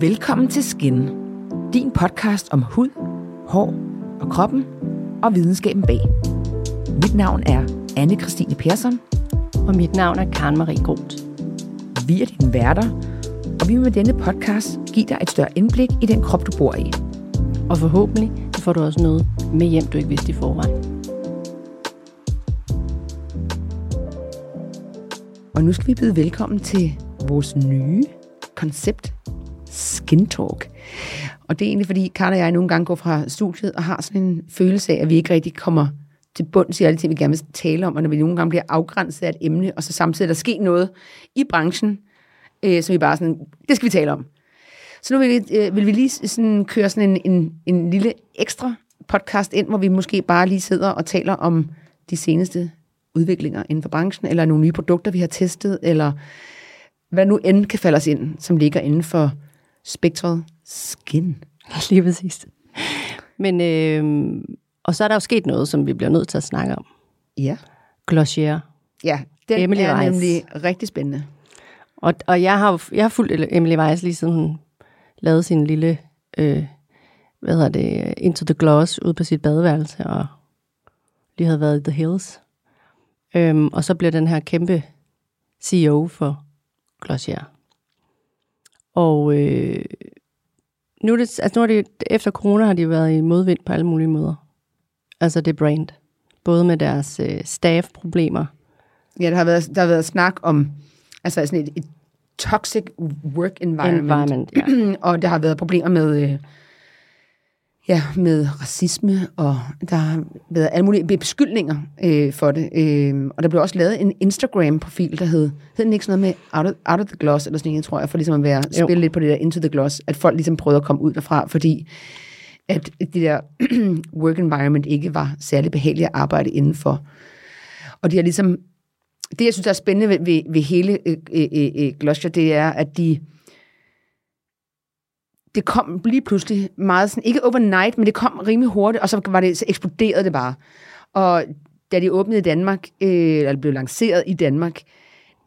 Velkommen til Skin, din podcast om hud, hår og kroppen og videnskaben bag. Mit navn er anne Christine Persson. Og mit navn er Karen Marie Groth. Vi er dine værter, og vi vil med denne podcast give dig et større indblik i den krop, du bor i. Og forhåbentlig får du også noget med hjem, du ikke vidste i forvejen. Og nu skal vi byde velkommen til vores nye koncept, Skin Talk. Og det er egentlig, fordi Karl og jeg nogle gange går fra studiet og har sådan en følelse af, at vi ikke rigtig kommer til bunds i alle ting, vi gerne vil tale om, og når vi nogle gange bliver afgrænset af et emne, og så samtidig der sker noget i branchen, øh, som vi bare sådan, det skal vi tale om. Så nu vil vi, øh, vil vi lige sådan køre sådan en, en, en lille ekstra podcast ind, hvor vi måske bare lige sidder og taler om de seneste udviklinger inden for branchen, eller nogle nye produkter, vi har testet, eller hvad nu end kan falde os ind, som ligger inden for spektret skin. Lige præcis. Men, øh, og så er der jo sket noget, som vi bliver nødt til at snakke om. Ja. Glossier. Ja, den Emily er Weiss. nemlig rigtig spændende. Og, og jeg har jeg har fulgt Emily Weiss lige siden hun lavede sin lille, øh, hvad hedder det, Into the Gloss ude på sit badeværelse, og lige havde været i The Hills. Øhm, og så blev den her kæmpe CEO for Glossier. Og øh, nu, er det, altså nu er det, efter corona har de været i modvind på alle mulige måder. Altså det brand. Både med deres øh, staff-problemer, Ja, der har været, der har været snak om altså sådan et, et toxic work environment. environment. Ja. og der har været problemer med, øh, ja, med racisme, og der har været alle mulige beskyldninger øh, for det. Øh, og der blev også lavet en Instagram-profil, der hed, hed den ikke sådan noget med Out of, out of the Gloss, eller sådan noget, tror jeg, for ligesom at være, Jo. spille lidt på det der Into the Gloss, at folk ligesom prøvede at komme ud derfra, fordi at det der work environment ikke var særlig behageligt at arbejde indenfor. Og de har ligesom det, jeg synes, der er spændende ved, ved, ved hele øh, øh, øh, Glossier, det er, at de... Det kom lige pludselig meget sådan, ikke overnight, men det kom rimelig hurtigt, og så var det, så eksploderede det bare. Og da de åbnede i Danmark, øh, eller blev lanceret i Danmark,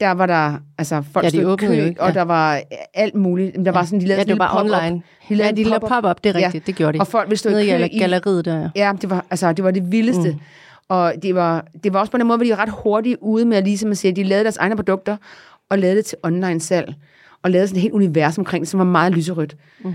der var der, altså folk Ja, de stod kø, jo ikke, og ja. der var der muligt. Der var sådan, de lavede Ja, det var bare online. De lavede Ja, de lavede pop-up. det er Ja. rigtigt, det gjorde de. Og folk ville stå Nede i kø i, galleriet der, ja. Ja, det var, altså, det var det vildeste. Mm. Og det var, det var også på den måde, hvor de var ret hurtige ude med at ligesom at sige, at de lavede deres egne produkter, og lavede det til online salg, og lavede sådan et helt univers omkring det, som var meget lyserødt. Mm.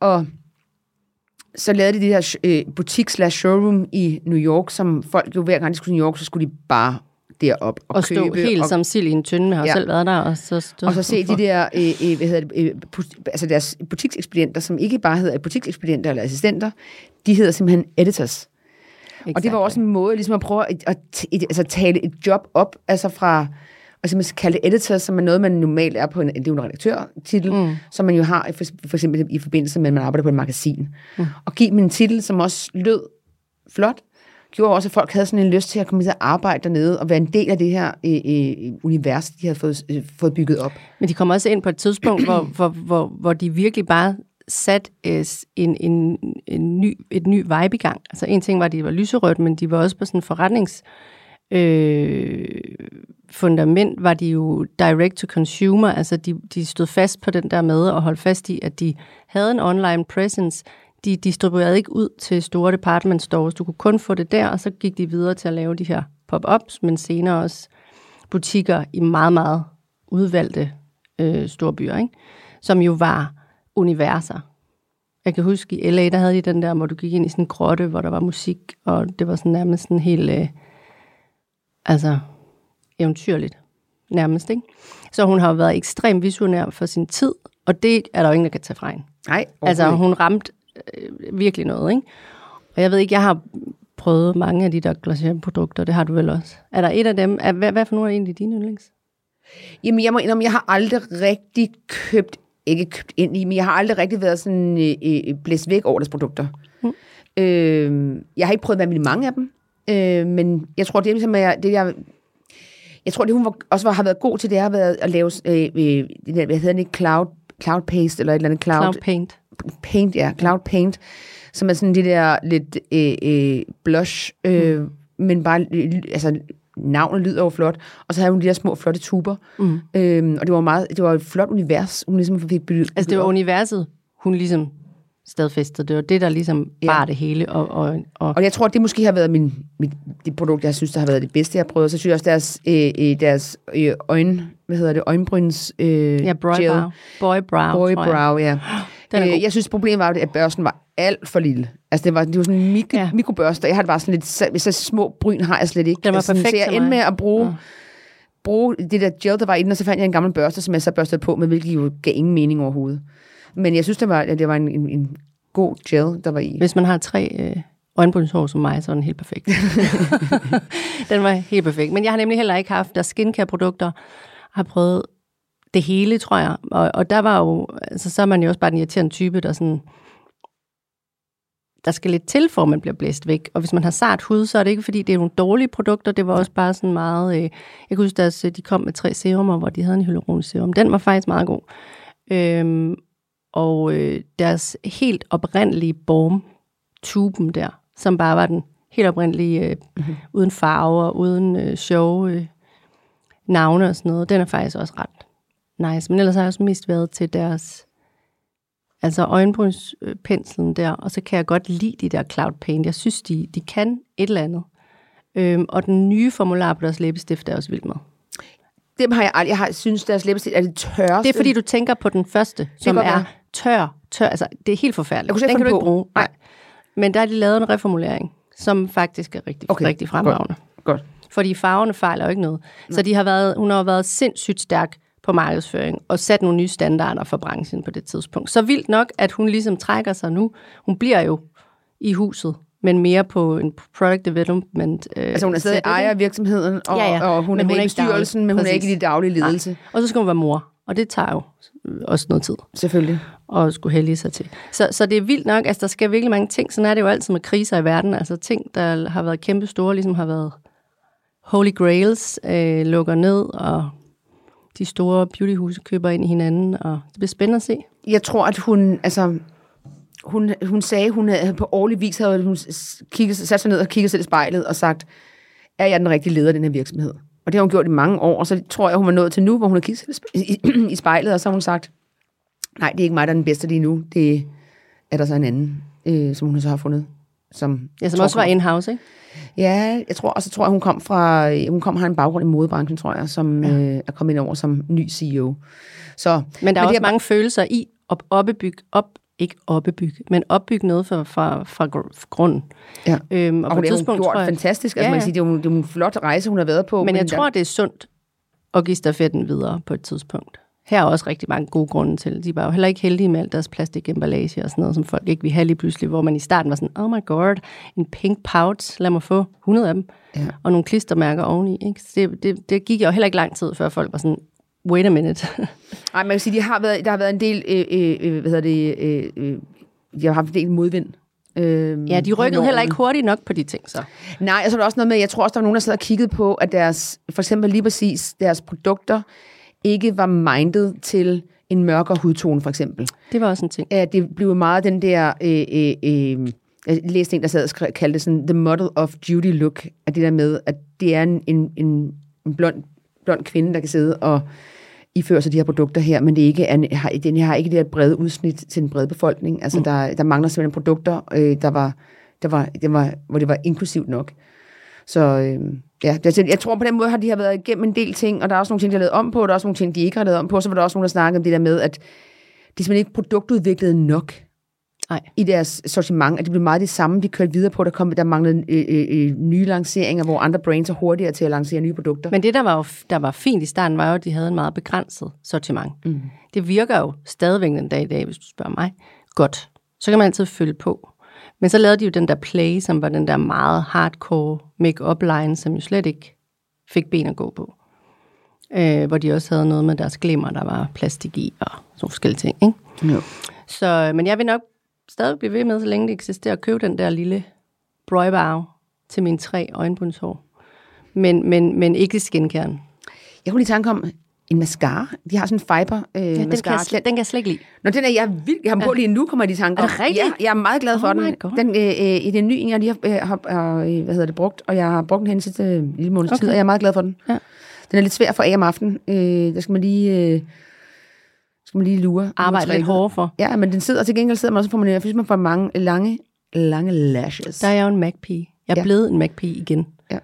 Og så lavede de det her øh, butik slash showroom i New York, som folk jo hver gang de skulle til New York, så skulle de bare derop og, Og stå købe. helt og, som sild i en tynde. Har Ja. selv været der. Og så, stå, og så se de der, øh, øh, hvad hedder det, øh, altså deres butiksekspedienter, som ikke bare hedder butiksekspedienter eller assistenter, de hedder simpelthen editors. Og det var også en måde ligesom at prøve at, at, at, at altså, tale et job op, altså fra, og simpelthen kalde det editor, som er noget, man normalt er på en, det er jo en redaktørtitel, mm. som man jo har for, for eksempel i forbindelse med, at man arbejder på et magasin. Mm. Og give dem en titel, som også lød flot, gjorde også, at folk havde sådan en lyst til at komme til at arbejde dernede og være en del af det her øh, øh, univers, de havde fået, øh, fået bygget op. Men de kommer også ind på et tidspunkt, hvor, hvor, hvor, hvor de virkelig bare sat øh, en, en, en ny, et ny vibe i gang. Altså en ting var, at de var lyserødt, men de var også på sådan en forretnings øh, fundament, var de jo direct to consumer. Altså de, de stod fast på den der med og holdt fast i, at de havde en online presence. De distribuerede ikke ud til store department stores. Du kunne kun få det der, og så gik de videre til at lave de her pop-ups, men senere også butikker i meget, meget udvalgte øh, store byer, ikke? som jo var universer. Jeg kan huske, i LA, der havde de den der, hvor du gik ind i sådan en grotte, hvor der var musik, og det var sådan nærmest sådan helt, øh, altså, eventyrligt, nærmest, ikke? Så hun har jo været ekstremt visionær for sin tid, og det er der jo ingen, der kan tage fra hende. Nej, Altså, hun ramte øh, virkelig noget, ikke? Og jeg ved ikke, jeg har prøvet mange af de der Glossier-produkter, det har du vel også. Er der et af dem, er, hvad, hvad for nogle er egentlig dine yndlings? Jamen, jeg må indrømme, jeg har aldrig rigtig købt, ikke købt ind i, men jeg har aldrig rigtig været sådan øh, øh, blæst væk over deres produkter. Mm. Øh, jeg har ikke prøvet at være med mange af dem, øh, men jeg tror, det er ligesom, at jeg, det jeg, jeg tror, det hun var, også var, har været god til, det har været at lave øh, øh, hvad hedder det, cloud, cloud paste, eller et eller andet cloud, Cloud Paint. paint, ja, cloud paint, som er sådan det der lidt øh, øh, blush, øh, mm. men bare øh, altså navnet lyder jo flot, og så havde hun de der små flotte tuber. Mm. Øhm, og det var, meget, det var et flot univers, hun ligesom fik bygget. Altså det var universet, hun ligesom stadfæstet. Det var det, der ligesom ja. bar det hele. Og, og, og, og jeg tror, det måske har været min, mit, det produkt, jeg synes, der har været det bedste, jeg har prøvet. Så synes jeg også, deres, øh, øh deres øh, øjne, hvad hedder det, øjenbryns øh, Ja, boy gel. brow. Boy brow, Boy brow, ja. Den. Øh, jeg synes, problemet var, at børsten var alt for lille. Altså, det var, det var sådan en mik- Ja. ja. mikrobørste. Jeg har det bare sådan lidt, så, så små bryn har jeg slet ikke. Den var altså, perfekt Så jeg endte med at bruge, ja. bruge det der gel, der var i den, og så fandt jeg en gammel børste, som jeg så børstede på med, hvilket jo gav ingen mening overhovedet. Men jeg synes, det var, at det var en, en, en god gel, der var i. Hvis man har tre øh, øjenbrynshår som mig, så er den helt perfekt. den var helt perfekt. Men jeg har nemlig heller ikke haft der skincare-produkter. har prøvet det hele, tror jeg. Og, og der var jo, altså så er man jo også bare den irriterende type, der sådan, der skal lidt til, for at man bliver blæst væk. Og hvis man har sart hud, så er det ikke, fordi det er nogle dårlige produkter. Det var også bare sådan meget... Øh, jeg kan huske, deres, de kom med tre serumer, hvor de havde en hyaluronisk serum. Den var faktisk meget god. Øhm, og øh, deres helt oprindelige borm, tuben der, som bare var den helt oprindelige, øh, mm-hmm. uden farver, uden øh, sjove øh, navne og sådan noget, den er faktisk også ret nice. Men ellers har jeg også mest været til deres altså øjenbrynspenslen der, og så kan jeg godt lide de der cloud paint. Jeg synes, de, de kan et eller andet. Øhm, og den nye formular på deres læbestift er jeg også vild med. Dem har jeg aldrig, jeg har, synes, deres læbestift er det tørreste. Det er fordi, du tænker på den første, som er. Tør, tør. Altså, det er helt forfærdeligt. Jeg kunne den ikke kan du ikke bruge. Nej. Men der er de lavet en reformulering, som faktisk er rigtig, Okay, rigtig fremragende. Godt. Fordi farverne fejler jo ikke noget. Så de har været, hun har været sindssygt stærk på markedsføring og sat nogle nye standarder for branchen på det tidspunkt. Så vildt nok, at hun ligesom trækker sig nu. Hun bliver jo i huset, men mere på en product development. Øh, Altså hun er stadig ejer af virksomheden, og, Ja, ja. og hun Men er med hun er i daglig. bestyrelsen, men hun er ikke i det daglige ledelse. Og så skal hun være mor, og det tager jo øh, også noget tid Selvfølgelig. og skulle hellige sig til. Så, så det er vildt nok, altså der sker virkelig mange ting. Sådan er det jo altid med kriser i verden. Altså ting, der har været kæmpe store, ligesom har været Holy Grails, øh, lukker ned, og de store beautyhuse køber ind i hinanden, og det bliver spændende at se. Jeg tror, at hun, altså, hun, hun sagde, hun havde på årlig vis havde hun kigget, sat sig ned og kigget sig i spejlet og sagt, er jeg den rigtige leder af den her virksomhed? Og det har hun gjort i mange år, og så tror jeg, hun er nået til nu, hvor hun har kigget i sp- i, i spejlet, og så har hun sagt, nej, det er ikke mig, der er den bedste lige nu. Det er der så en anden, øh, som hun så har fundet. Som, Ja, som tror også var in-house, ikke? Ja, jeg tror, og så tror jeg, hun kom fra, hun kom har en baggrund i modebranchen, tror jeg, som ja. øh, er kommet ind over som ny CEO. Så, Men der er det også mange følelser i at opbygge, op, ikke opbygge, men opbygge noget fra, fra, fra gr- grunden. Ja. Øhm, Og, på hun jo tidspunkt, gjort tror jeg, fantastisk. Altså, Ja, man kan sige, det, er jo, det er jo en flot rejse, hun har været på. Men jeg der- tror, det er sundt at give stafetten videre på et tidspunkt. Her er også rigtig mange gode grunde til. De var jo heller ikke heldige med alt deres plastikemballage og sådan noget, som folk ikke vil have lige pludselig, hvor man i starten var sådan, oh my god, en pink pouch, lad mig få 100 af dem, Ja. og nogle klistermærker oveni. Ikke? Så det, det, det gik jo heller ikke lang tid, før folk var sådan, wait a minute. Ej, man kan sige, de har været, der har været en del, øh, øh, øh, hvad hedder det, øh, øh, de har haft en del modvind. Øh, ja, de rykkede heller ikke hurtigt nok på de ting, så. Nej, og så er der også noget med, jeg tror også, der var nogen, der sad og kiggede på, at deres, for eksempel lige præcis deres produkter, ikke var mindet til en mørkere hudtone, for eksempel. Det var også en ting. at det blev meget den der... Øh, øh, øh, jeg læste en, der sad og skrev, kaldte det sådan, the model of duty look, at det der med, at det er en, en, en, en blond, blond kvinde, der kan sidde og iføre sig de her produkter her, men det ikke er, har, den har ikke det her brede udsnit til den brede befolkning. Altså, mm. der, der mangler simpelthen produkter, øh, der var, der var, det var, hvor det var inklusivt nok. Så øh, ja, jeg, tror på den måde har de har været igennem en del ting, og der er også nogle ting, de har lavet om på, og der er også nogle ting, de ikke har lavet om på, så var der også nogen, der snakkede om det der med, at de simpelthen ikke produktudviklet nok Nej. i deres sortiment, at det blev meget det samme, de kørte videre på. Der, kom, der manglede øh, øh, øh, nye lanceringer, hvor andre brands er hurtigere til at lancere nye produkter. Men det, der var, jo, der var fint i starten, var jo, at de havde en meget begrænset sortiment. Mm. Det virker jo stadigvæk den dag i dag, hvis du spørger mig. Godt. Så kan man altid følge på. Men så lavede de jo den der play, som var den der meget hardcore make-up line, som jo slet ikke fik ben at gå på. Øh, hvor de også havde noget med deres glimmer, der var plastik i og sådan nogle forskellige ting. Ikke? Jo. Så, men jeg vil nok stadig blive ved med, så længe det eksisterer, at købe den der lille brøjbarve til mine tre øjenbrynshår. Men, men, men ikke skinkern. Jeg kunne lige tanke om, en mascara. De har sådan en fiber øh, Ja, den, kan mascara. jeg slet, den kan jeg slet ikke lide. Nå, den er jeg vild. Jeg har på lige nu, kommer de tanker Er det rigtigt? Ja, jeg er meget glad for Oh den. God. Den øh, øh, i den nye, jeg lige har, øh, har, har øh, hvad hedder det, brugt, og jeg har brugt den hen sidste øh, lille måneds Okay. tid, og jeg er meget glad for den. Ja. Den er lidt svær for af om aftenen. Øh, der skal man lige, øh, skal man lige lure. Arbejde lidt hårdere for. Ja, men den sidder til gengæld sidder man også, får man, synes, man får mange lange, lange lashes. Der er jeg jo en Mac-pige. Jeg er Ja. blevet en Mac-pige igen. Ja.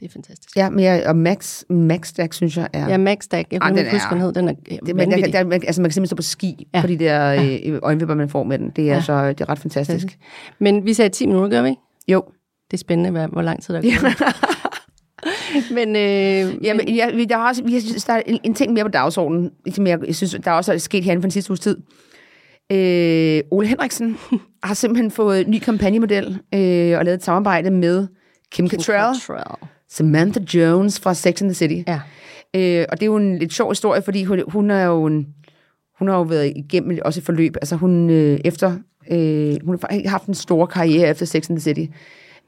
Det er fantastisk. Ja, men jeg, og Max, Max Stack, synes jeg er... Ja, Mac Stack. Jeg Ej, kan ikke huske, er- den hed. Den er det, man, der, vanvittig. der, altså man kan simpelthen stå på ski Ja. ja. på de der øh, øjenvipper, man får med den. Det er, Ja. ja. så, det er ret fantastisk. Men vi sagde 10 minutter, gør vi ikke? Jo. Det er spændende, hvad, hvor lang tid der er gået. men, øh, Ja, men jeg, der er også, jeg synes, der er en, en ting mere på dagsordenen, som jeg, jeg synes, der er også sket herinde for den sidste uges tid. Øh, Ole Henriksen har simpelthen fået en ny kampagnemodel øh, og lavet et samarbejde med Kim, Kim Cattrall, Cattrall. Samantha Jones fra Sex and the City. Ja. Øh, og det er jo en lidt sjov historie, fordi hun, hun er jo en, hun har jo været igennem også et forløb. Altså hun øh, efter, øh, hun har haft en stor karriere efter Sex and the City.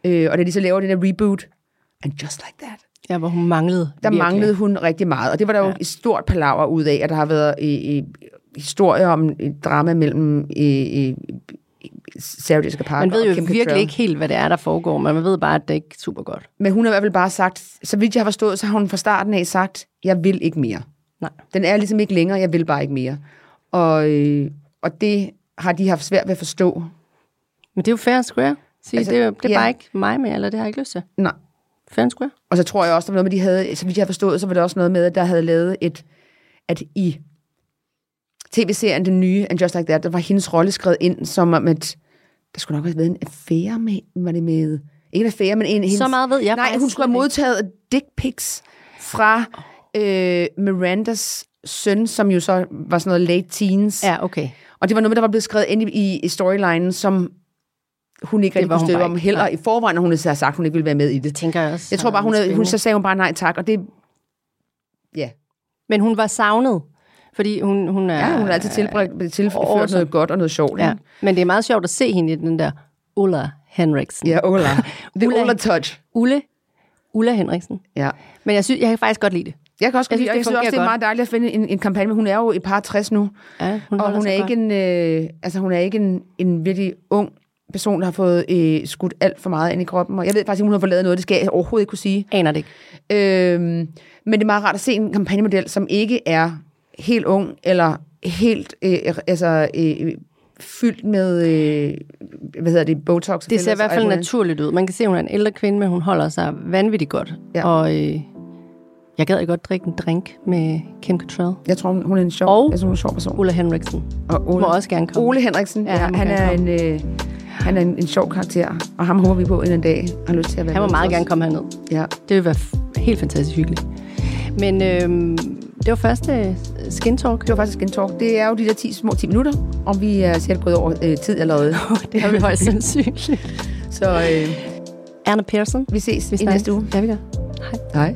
Øh, og da de så laver den der reboot, and just like that, ja, hvor hun manglede der virkelig. manglede hun rigtig meget. Og det var der jo Ja. et stort palaver ud af, at der har været øh, øh, historier om et drama mellem øh, øh, Sarah Jessica Parker Man ved jo og Kim virkelig Cattrall. ikke helt, hvad det er, der foregår, men man ved bare, at det ikke er super godt. Men hun har i hvert fald bare sagt, så vidt jeg har forstået, så har hun fra starten af sagt, jeg vil ikke mere. Nej. Den er ligesom ikke længere, jeg vil bare ikke mere. Og, øh, og det har de haft svært ved at forstå. Men det er jo fair square. Sige, Altså, det, er, jo- det er ja. bare ikke mig med, eller det har jeg ikke lyst til. Nej. Fair square. Og så tror jeg også, der var noget med, de havde, så vidt jeg har forstået, så var der også noget med, at der havde lavet et, at i tv-serien, den nye, And Just Like That, der var hendes rolle skrevet ind, som om, at der skulle nok have været en affære med, var det med, ikke en affære, men en hendes, Så meget ved jeg Nej, hun skulle have modtaget dick pics fra øh, Mirandas søn, som jo så var sådan noget late teens. Ja, okay. Og det var noget med, der var blevet skrevet ind i, i storylinen, som hun ikke rigtig kunne støtte om heller. Nej. I forvejen, når hun havde sagt, at hun ikke ville være med i det. Det tænker jeg også. Jeg tror bare, hun, havde, hun så sagde hun bare nej tak, og det... Ja, Men hun var savnet, fordi hun, hun er... ja hun har altid tilbragt, tilført awesome. noget godt og noget sjovt. Ja, ikke? men det er meget sjovt at se hende i den der Ulla Henriksen. Ja, Ola. The Ulla. Ola touch. Ulle, Ulla Henriksen. Ja. Men jeg synes, jeg kan faktisk godt lide det. Jeg kan også Jeg jeg synes, det jeg synes også, det er godt. meget dejligt at finde en, en kampagne, men hun er jo et par 60 nu, Ja, hun og hun er ikke en, øh, altså hun er ikke en, en virkelig ung person, der har fået øh, skudt alt for meget ind i kroppen. Og jeg ved faktisk ikke, om hun har fået lavet noget, det skal jeg overhovedet ikke kunne sige. Aner det ikke. Øhm, men det er meget rart at se en kampagnemodel, som ikke er helt ung, eller helt øh, altså, øh, fyldt med, øh, hvad hedder det, Botox. Det ser i hvert fald naturligt ud. Man kan se, at hun er en ældre kvinde, men hun holder sig vanvittigt godt. Ja. Og øh, jeg gad godt drikke en drink med Kim Cattrall. Jeg tror, hun er en sjov, Og- tror, hun er en sjov person. Ulla Henriksen Og må også gerne komme. Ole Henriksen, Ja, ja, han han, er gerne en, øh, han er en, en sjov karakter, og ham håber vi på en anden dag har lyst til at være Han må meget gerne komme herned. Ja. Det vil være helt fantastisk hyggeligt. Men øh, det var første øh, skin talk. Det var faktisk en talk. Det er jo de der 10, små 10 minutter, og vi er sikkert gået over øh, tid allerede. det har vi højst sandsynligt. Så øh, Erna Persson. vi ses Vi i næste uge. Ja, vi gør. Hej.